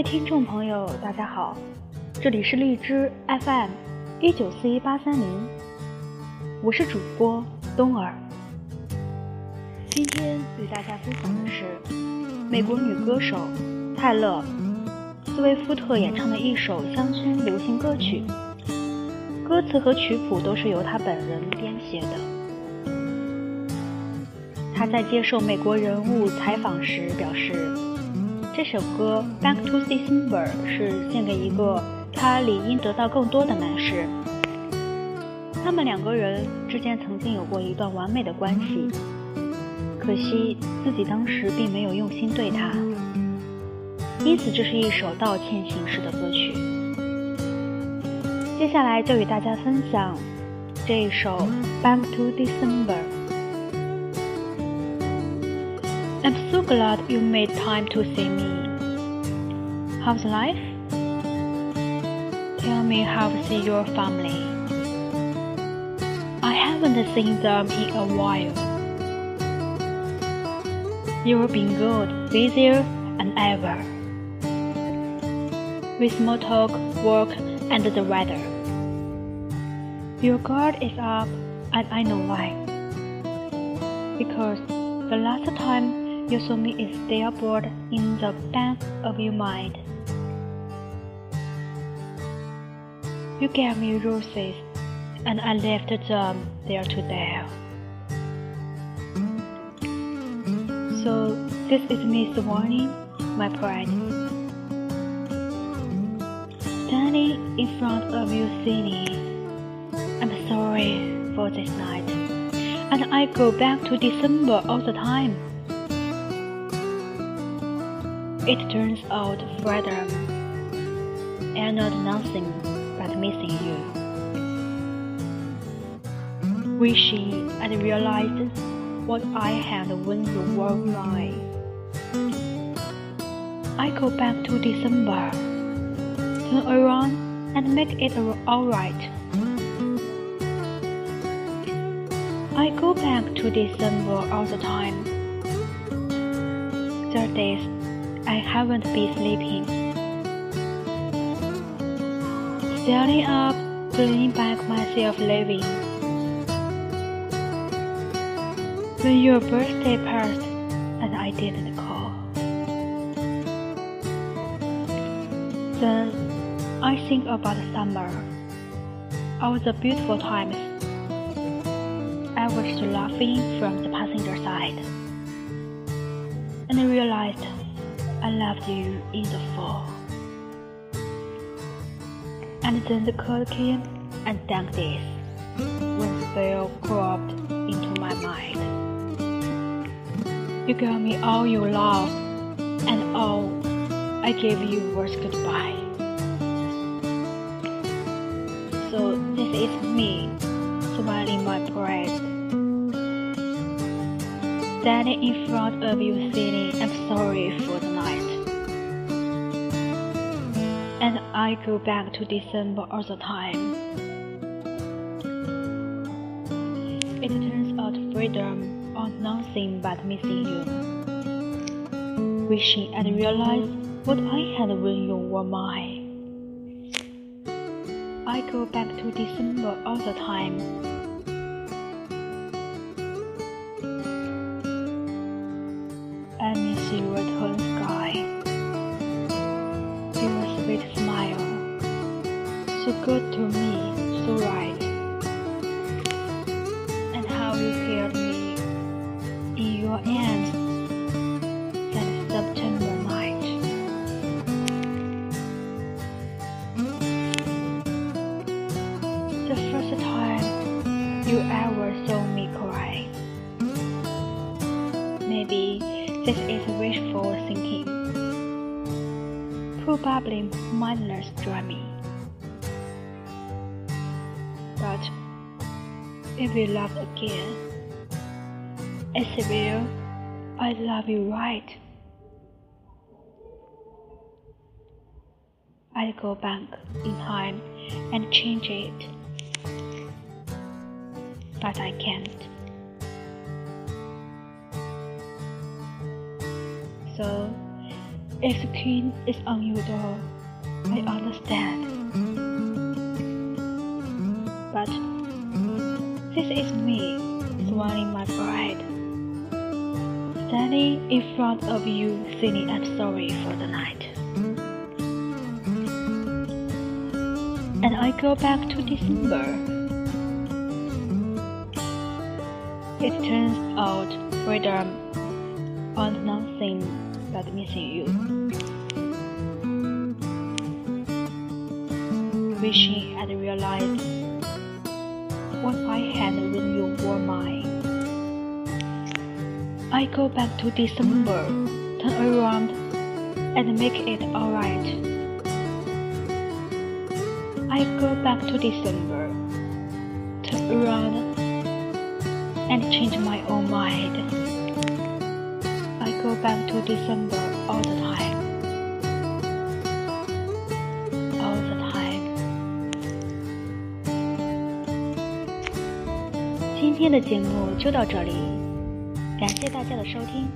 位听众朋友，大家好，这里是荔枝 FM 一九四一八三零，我是主播冬儿。今天与大家分享的是美国女歌手泰勒·斯威夫特演唱的一首乡村流行歌曲，歌词和曲谱都是由她本人编写的。她在接受美国人物采访时表示。这首歌《Back to December》是献给一个他理应得到更多的男士。他们两个人之间曾经有过一段完美的关系，可惜自己当时并没有用心对他，因此这是一首道歉形式的歌曲。接下来就与大家分享这一首《Back to December》。I'm so glad you made time to see me. How's life? Tell me how's your family? I haven't seen them in a while. You've been good, busier than ever. With more talk, work, and the weather. Your guard is up, and I know why. Because the last time me is bored in the back of your mind. You gave me roses, and I left them there to die. So this is Miss Warning, my pride. Standing in front of you singing, I'm sorry for this night, and I go back to December all the time. It turns out freedom and not nothing but missing you. Wishing I'd realized what I had when you were mine. I go back to December, turn around and make it alright. I go back to December all the time. There days I haven't been sleeping. Standing up, bringing back myself living. When your birthday passed and I didn't call. Then I think about summer, all the beautiful times. I watched laughing from the passenger side and I realized I loved you in the fall. And then the cold came and dark days when spell cropped into my mind. You gave me all your love, and all I gave you was goodbye. So this is me, smiling my pride standing in front of you saying I'm sorry for the And I go back to December all the time. It turns out freedom or nothing but missing you. Wishing I'd realized what I had when you were mine. I go back to December all the time you ever saw me cry. Maybe this is wishful thinking. Probably mindless dreaming. But if we love again, I will, I love you right. I'd go back in time and change it. But I can't. So If the king is on your door, I understand. But this is me, swallowing my pride, standing in front of you, singing I'm sorry for the night. And I go back to December. It turns out freedom and nothing but missing you. Wishing I'd realized what I had when you were mine. I go back to December, turn around and make it alright. I go back to December, turn around and change my own mind. I go back to December all the time. All the time. 今天的节目就到这里，感谢大家的收听。